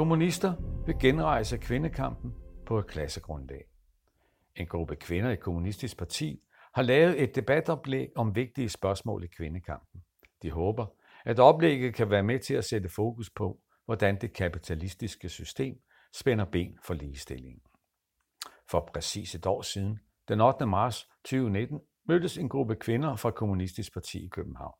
Kommunister vil genrejse kvindekampen på et klassegrundlag. En gruppe kvinder i Kommunistisk Parti har lavet et debatoplæg om vigtige spørgsmål i kvindekampen. De håber, at oplægget kan være med til at sætte fokus på, hvordan det kapitalistiske system spænder ben for ligestillingen. For præcis et år siden, den 8. marts 2019, mødtes en gruppe kvinder fra Kommunistisk Parti i København.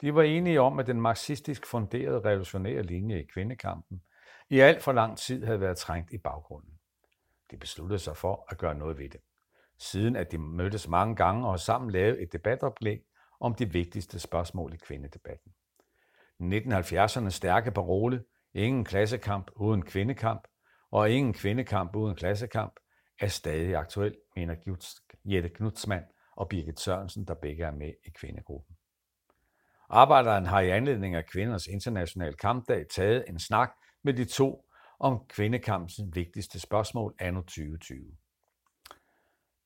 De var enige om, at den marxistisk funderede revolutionære linje i kvindekampen i alt for lang tid havde været trængt i baggrunden. De besluttede sig for at gøre noget ved det. Siden at de mødtes mange gange og sammen lavede et debatoplæg om de vigtigste spørgsmål i kvindedebatten. 1970'ernes stærke parole, ingen klassekamp uden kvindekamp, og ingen kvindekamp uden klassekamp, er stadig aktuel, mener Jette Knudsmann og Birgit Sørensen, der begge er med i kvindegruppen. Arbejderen har i anledning af kvinders internationale kampdag taget en snak med de to om kvindekampens vigtigste spørgsmål anno 2020.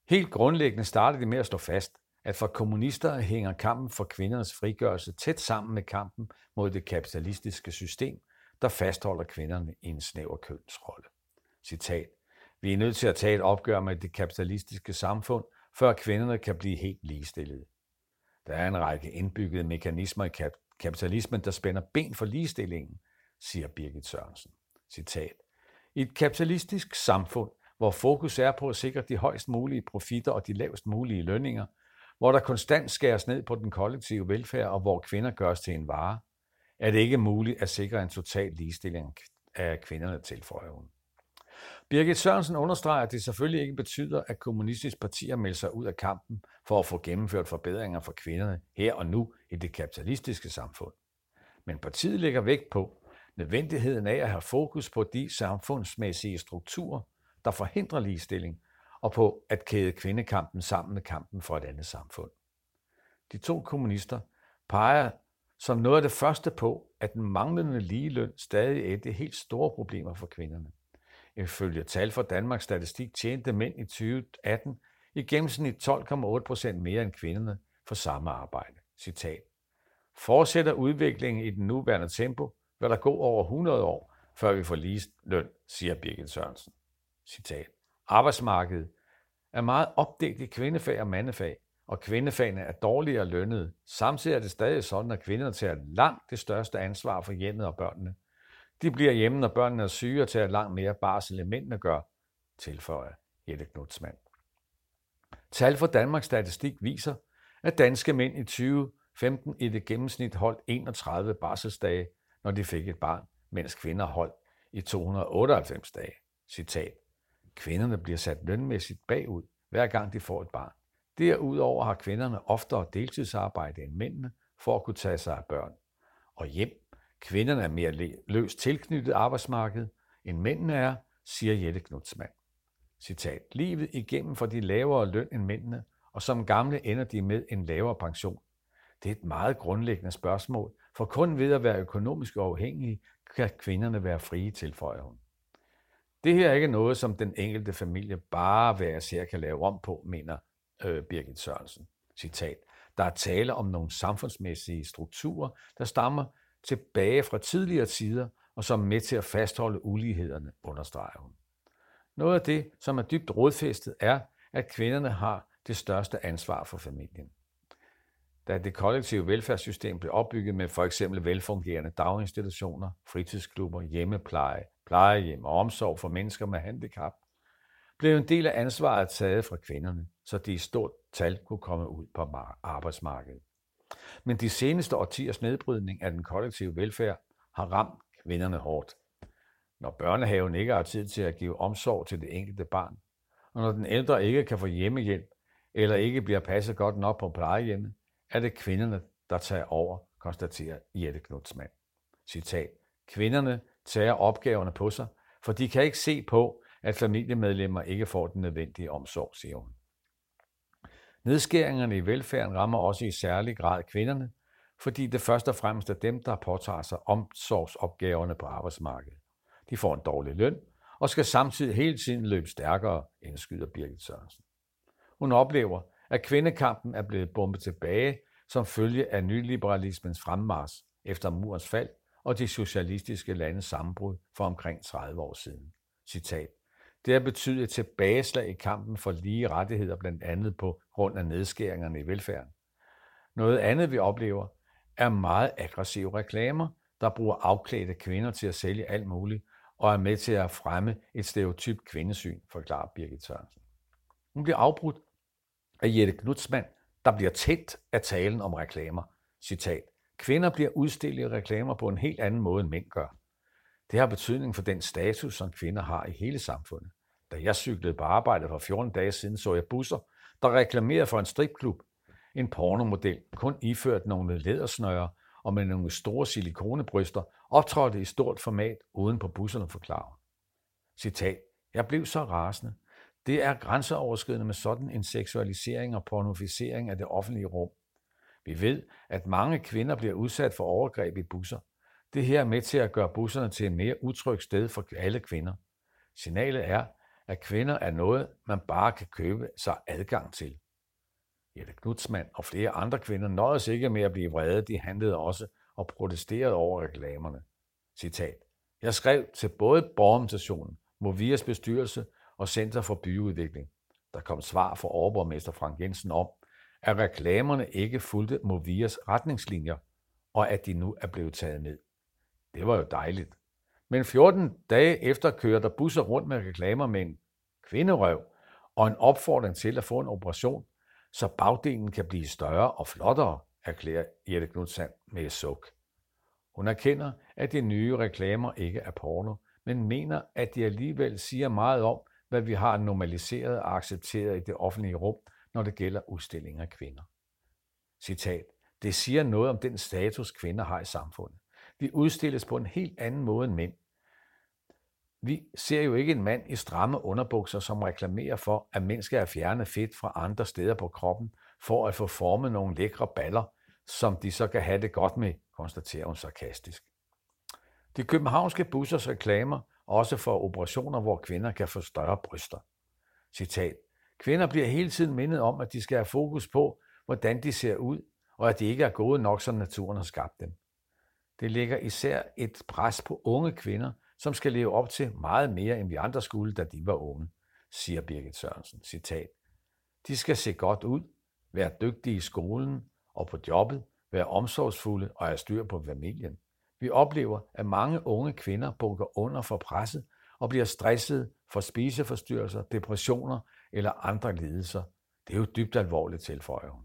Helt grundlæggende startede det med at stå fast, at for kommunister hænger kampen for kvindernes frigørelse tæt sammen med kampen mod det kapitalistiske system, der fastholder kvinderne i en snæver kønsrolle. Citat. Vi er nødt til at tage et opgør med det kapitalistiske samfund, før kvinderne kan blive helt ligestillede. Der er en række indbyggede mekanismer i kapitalismen, der spænder ben for ligestillingen, siger Birgit Sørensen. Citat. I et kapitalistisk samfund, hvor fokus er på at sikre de højst mulige profitter og de lavest mulige lønninger, hvor der konstant skæres ned på den kollektive velfærd og hvor kvinder gøres til en vare, er det ikke muligt at sikre en total ligestilling af kvinderne, tilføjer hun. Birgit Sørensen understreger, at det selvfølgelig ikke betyder, at kommunistiske partier melder sig ud af kampen for at få gennemført forbedringer for kvinderne her og nu i det kapitalistiske samfund. Men partiet lægger vægt på nødvendigheden af at have fokus på de samfundsmæssige strukturer, der forhindrer ligestilling, og på at kæde kvindekampen sammen med kampen for et andet samfund. De to kommunister peger som noget af det første på, at den manglende ligeløn stadig er det helt store problemer for kvinderne. Ifølge tal fra Danmarks Statistik tjente mænd i 2018 i gennemsnit 12,8 procent mere end kvinderne for samme arbejde. Citat. Fortsætter udviklingen i den nuværende tempo, vil der gå over 100 år, før vi får lige løn, siger Birgit Sørensen. Citat. Arbejdsmarkedet er meget opdelt i kvindefag og mandefag, og kvindefagene er dårligere lønnet. Samtidig er det stadig sådan, at kvinderne tager langt det største ansvar for hjemmet og børnene. De bliver hjemme, når børnene er syge og tager langt mere barsel, end mændene gør, tilføjer Jette Knudsmann. Tal fra Danmarks Statistik viser, at danske mænd i 2015 i det gennemsnit holdt 31 barselsdage, når de fik et barn, mens kvinder holdt i 298 dage. Citat. Kvinderne bliver sat lønmæssigt bagud, hver gang de får et barn. Derudover har kvinderne oftere deltidsarbejde end mændene for at kunne tage sig af børn. Og hjem. Kvinderne er mere løst tilknyttet arbejdsmarkedet, end mændene er, siger Jette Knudsmann. Citat. Livet igennem for de lavere løn end mændene, og som gamle ender de med en lavere pension. Det er et meget grundlæggende spørgsmål, for kun ved at være økonomisk uafhængige, kan kvinderne være frie, tilføjer hun. Det her er ikke noget, som den enkelte familie bare hver især kan lave om på, mener øh, Birgit Sørensen. Citat. Der er tale om nogle samfundsmæssige strukturer, der stammer tilbage fra tidligere tider, og som er med til at fastholde ulighederne, understreger hun. Noget af det, som er dybt rodfæstet, er, at kvinderne har det største ansvar for familien. Da det kollektive velfærdssystem blev opbygget med for eksempel velfungerende daginstitutioner, fritidsklubber, hjemmepleje, plejehjem og omsorg for mennesker med handicap, blev en del af ansvaret taget fra kvinderne, så de i stort tal kunne komme ud på arbejdsmarkedet. Men de seneste årtiers nedbrydning af den kollektive velfærd har ramt kvinderne hårdt. Når børnehaven ikke har tid til at give omsorg til det enkelte barn, og når den ældre ikke kan få hjemmehjælp, eller ikke bliver passet godt nok på plejehjemmet, er det kvinderne, der tager over, konstaterer Jette Knudsmann. Citat. Kvinderne tager opgaverne på sig, for de kan ikke se på, at familiemedlemmer ikke får den nødvendige omsorg, siger hun. Nedskæringerne i velfærden rammer også i særlig grad kvinderne, fordi det først og fremmest er dem, der påtager sig omsorgsopgaverne på arbejdsmarkedet. De får en dårlig løn og skal samtidig hele tiden løbe stærkere, indskyder Birgit Sørensen. Hun oplever, at kvindekampen er blevet bombet tilbage som følge af nyliberalismens fremmars efter murens fald og de socialistiske landes sammenbrud for omkring 30 år siden. Citat. Det har betydet et tilbageslag i kampen for lige rettigheder, blandt andet på grund af nedskæringerne i velfærden. Noget andet, vi oplever, er meget aggressive reklamer, der bruger afklædte kvinder til at sælge alt muligt, og er med til at fremme et stereotyp kvindesyn, forklarer Birgit Sørensen. Hun bliver afbrudt af Jette Knudsmann, der bliver tæt af talen om reklamer. Citat. Kvinder bliver udstillet i reklamer på en helt anden måde, end mænd gør. Det har betydning for den status, som kvinder har i hele samfundet. Da jeg cyklede på arbejde for 14 dage siden, så jeg busser, der reklamerede for en stripklub. En pornomodel, kun iført nogle lædersnøre og med nogle store silikonebryster, optrådte i stort format uden på busserne forklarer. Citat. Jeg blev så rasende. Det er grænseoverskridende med sådan en seksualisering og pornofisering af det offentlige rum. Vi ved, at mange kvinder bliver udsat for overgreb i busser. Det her er med til at gøre busserne til et mere utrygt sted for alle kvinder. Signalet er, at kvinder er noget, man bare kan købe sig adgang til. Jette Knudsmann og flere andre kvinder nøjes ikke med at blive vrede, de handlede også og protesterede over reklamerne. Citat. Jeg skrev til både borgerorganisationen, Movias bestyrelse og Center for Byudvikling. Der kom svar fra overborgmester Frank Jensen om, at reklamerne ikke fulgte Movias retningslinjer, og at de nu er blevet taget ned. Det var jo dejligt. Men 14 dage efter kører der busser rundt med reklamer med en kvinderøv og en opfordring til at få en operation, så bagdelen kan blive større og flottere, erklærer Jette Knudsand med et suk. Hun erkender, at de nye reklamer ikke er porno, men mener, at de alligevel siger meget om, hvad vi har normaliseret og accepteret i det offentlige rum, når det gælder udstilling af kvinder. Citat. Det siger noget om den status, kvinder har i samfundet. Vi udstilles på en helt anden måde end mænd. Vi ser jo ikke en mand i stramme underbukser, som reklamerer for, at mænd skal have fjernet fedt fra andre steder på kroppen, for at få formet nogle lækre baller, som de så kan have det godt med, konstaterer hun sarkastisk. De københavnske bussers reklamer også for operationer, hvor kvinder kan få større bryster. Citat. Kvinder bliver hele tiden mindet om, at de skal have fokus på, hvordan de ser ud, og at de ikke er gode nok, som naturen har skabt dem. Det ligger især et pres på unge kvinder, som skal leve op til meget mere, end vi andre skulle, da de var unge, siger Birgit Sørensen. Citat. De skal se godt ud, være dygtige i skolen og på jobbet, være omsorgsfulde og have styr på familien. Vi oplever, at mange unge kvinder bukker under for presset og bliver stresset for spiseforstyrrelser, depressioner eller andre lidelser. Det er jo dybt alvorligt, tilføjer hun.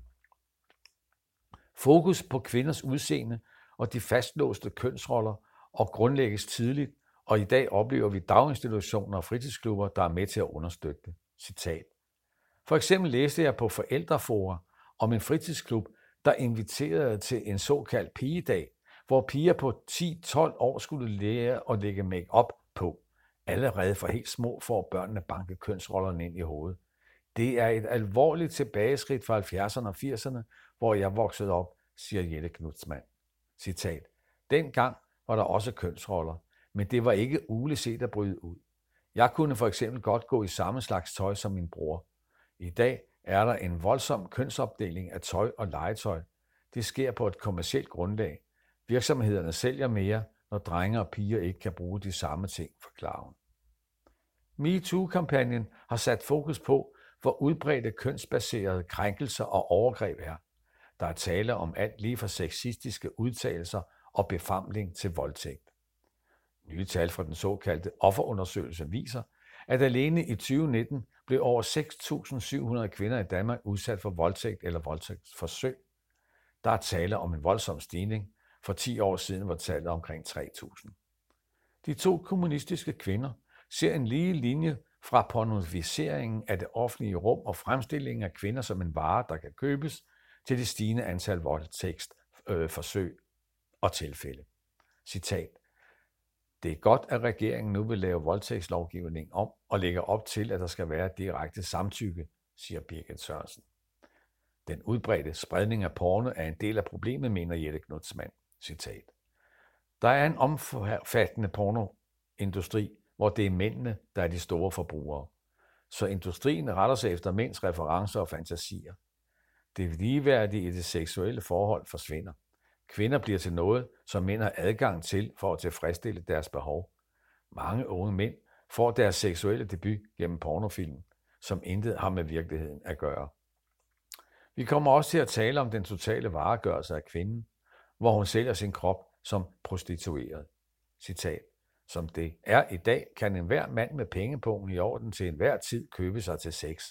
Fokus på kvinders udseende og de fastlåste kønsroller og grundlægges tidligt, og i dag oplever vi daginstitutioner og fritidsklubber, der er med til at understøtte det. Citat. For eksempel læste jeg på Forældreforer om en fritidsklub, der inviterede til en såkaldt pigedag, hvor piger på 10-12 år skulle lære at lægge make-up på. Allerede fra helt små får børnene banke kønsrollerne ind i hovedet. Det er et alvorligt tilbageskridt fra 70'erne og 80'erne, hvor jeg voksede op, siger Jette Knudsmann. Citat. Dengang var der også kønsroller, men det var ikke uleset at bryde ud. Jeg kunne for eksempel godt gå i samme slags tøj som min bror. I dag er der en voldsom kønsopdeling af tøj og legetøj. Det sker på et kommersielt grundlag. Virksomhederne sælger mere, når drenge og piger ikke kan bruge de samme ting, forklarer hun. MeToo-kampagnen har sat fokus på, hvor udbredte kønsbaserede krænkelser og overgreb er. Der er tale om alt lige fra sexistiske udtalelser og befamling til voldtægt. Nye tal fra den såkaldte offerundersøgelse viser, at alene i 2019 blev over 6.700 kvinder i Danmark udsat for voldtægt eller voldtægtsforsøg. Der er tale om en voldsom stigning. For 10 år siden var tallet omkring 3.000. De to kommunistiske kvinder ser en lige linje fra pornofiseringen af det offentlige rum og fremstillingen af kvinder som en vare, der kan købes, til det stigende antal voldtægtsforsøg øh, og tilfælde. Citat. Det er godt, at regeringen nu vil lave voldtægtslovgivning om og lægger op til, at der skal være direkte samtykke, siger Birgit Sørensen. Den udbredte spredning af porno er en del af problemet, mener Jette Knudsmann. Citat. Der er en omfattende pornoindustri, hvor det er mændene, der er de store forbrugere. Så industrien retter sig efter mænds referencer og fantasier. Det ligeværdige i det seksuelle forhold forsvinder. Kvinder bliver til noget, som mænd har adgang til for at tilfredsstille deres behov. Mange unge mænd får deres seksuelle debut gennem pornofilm, som intet har med virkeligheden at gøre. Vi kommer også til at tale om den totale varegørelse af kvinden, hvor hun sælger sin krop som prostitueret. Citat. Som det er i dag, kan enhver mand med pengepungen i orden til enhver tid købe sig til sex.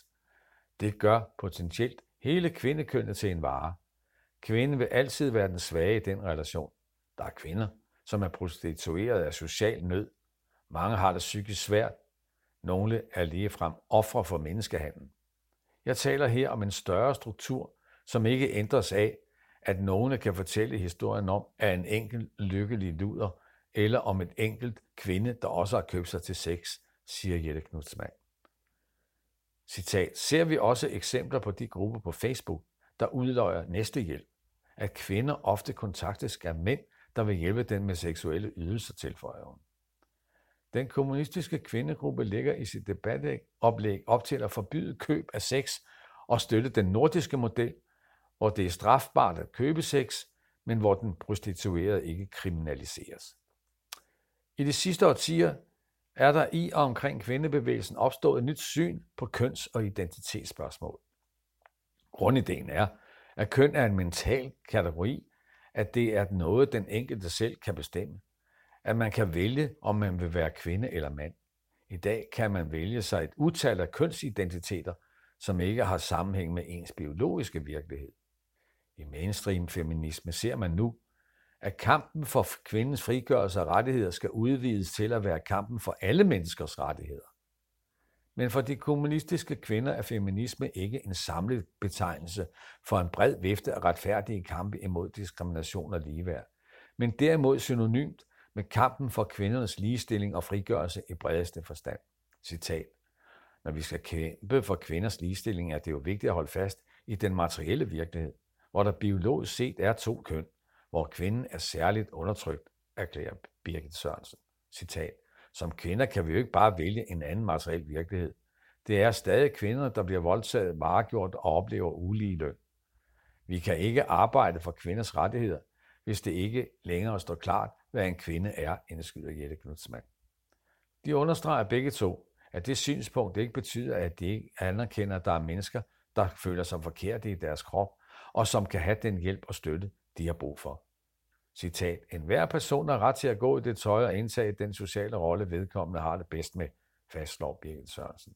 Det gør potentielt hele kvindekønnet til en vare. Kvinden vil altid være den svage i den relation. Der er kvinder, som er prostitueret af social nød. Mange har det psykisk svært. Nogle er ligefrem ofre for menneskehandel. Jeg taler her om en større struktur, som ikke ændres af, at nogen kan fortælle historien om, at en enkelt lykkelig luder, eller om et enkelt kvinde, der også har købt sig til sex, siger Jette Knudsmann. Citat. Ser vi også eksempler på de grupper på Facebook, der udløjer næste hjælp, at kvinder ofte kontaktes af mænd, der vil hjælpe dem med seksuelle ydelser, tilføjer hun. Den kommunistiske kvindegruppe lægger i sit debatoplæg op til at forbyde køb af sex og støtte den nordiske model, hvor det er strafbart at købe sex, men hvor den prostituerede ikke kriminaliseres. I de sidste årtier er der i og omkring kvindebevægelsen opstået et nyt syn på køns- og identitetsspørgsmål. Grundideen er, at køn er en mental kategori, at det er noget, den enkelte selv kan bestemme. At man kan vælge, om man vil være kvinde eller mand. I dag kan man vælge sig et utal af kønsidentiteter, som ikke har sammenhæng med ens biologiske virkelighed. I mainstream feminisme ser man nu, at kampen for kvindens frigørelse og rettigheder skal udvides til at være kampen for alle menneskers rettigheder. Men for de kommunistiske kvinder er feminisme ikke en samlet betegnelse for en bred vifte af retfærdige kampe imod diskrimination og ligeværd, men derimod synonymt med kampen for kvindernes ligestilling og frigørelse i bredeste forstand. Citat. Når vi skal kæmpe for kvinders ligestilling, er det jo vigtigt at holde fast i den materielle virkelighed, hvor der biologisk set er to køn, hvor kvinden er særligt undertrykt, erklærer Birgit Sørensen. Citat. Som kvinder kan vi jo ikke bare vælge en anden materiel virkelighed. Det er stadig kvinder, der bliver voldtaget, varegjort og oplever ulige løn. Vi kan ikke arbejde for kvinders rettigheder, hvis det ikke længere står klart, hvad en kvinde er, indskyder Jette Knudsmann. De understreger begge to, at det synspunkt ikke betyder, at de ikke anerkender, at der er mennesker, der føler sig forkerte i deres krop, og som kan have den hjælp og støtte, de har brug for. Citat, en hver person har ret til at gå i det tøj og indtage den sociale rolle, vedkommende har det bedst med, fastslår Birgit Sørensen.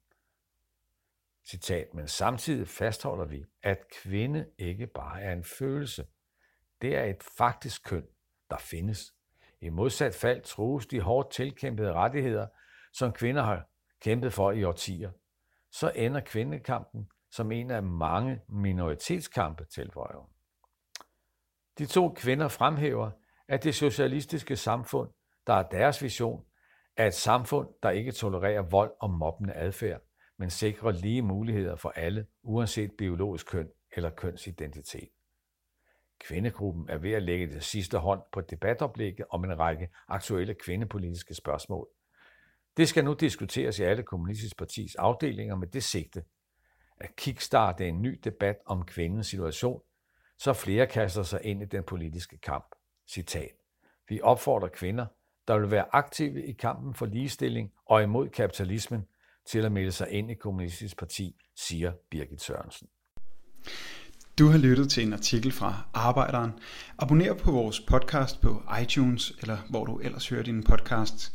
Citat, men samtidig fastholder vi, at kvinde ikke bare er en følelse. Det er et faktisk køn, der findes. I modsat fald trues de hårdt tilkæmpede rettigheder, som kvinder har kæmpet for i årtier. Så ender kvindekampen som en af mange minoritetskampe, tilføjer hun. De to kvinder fremhæver, at det socialistiske samfund, der er deres vision, er et samfund, der ikke tolererer vold og mobbende adfærd, men sikrer lige muligheder for alle, uanset biologisk køn eller kønsidentitet. Kvindegruppen er ved at lægge det sidste hånd på debatoplægget om en række aktuelle kvindepolitiske spørgsmål. Det skal nu diskuteres i alle kommunistiske partis afdelinger med det sigte, at kickstarte en ny debat om kvindens situation så flere kaster sig ind i den politiske kamp. Citat. Vi opfordrer kvinder, der vil være aktive i kampen for ligestilling og imod kapitalismen, til at melde sig ind i Kommunistisk Parti, siger Birgit Sørensen. Du har lyttet til en artikel fra Arbejderen. Abonner på vores podcast på iTunes, eller hvor du ellers hører din podcast.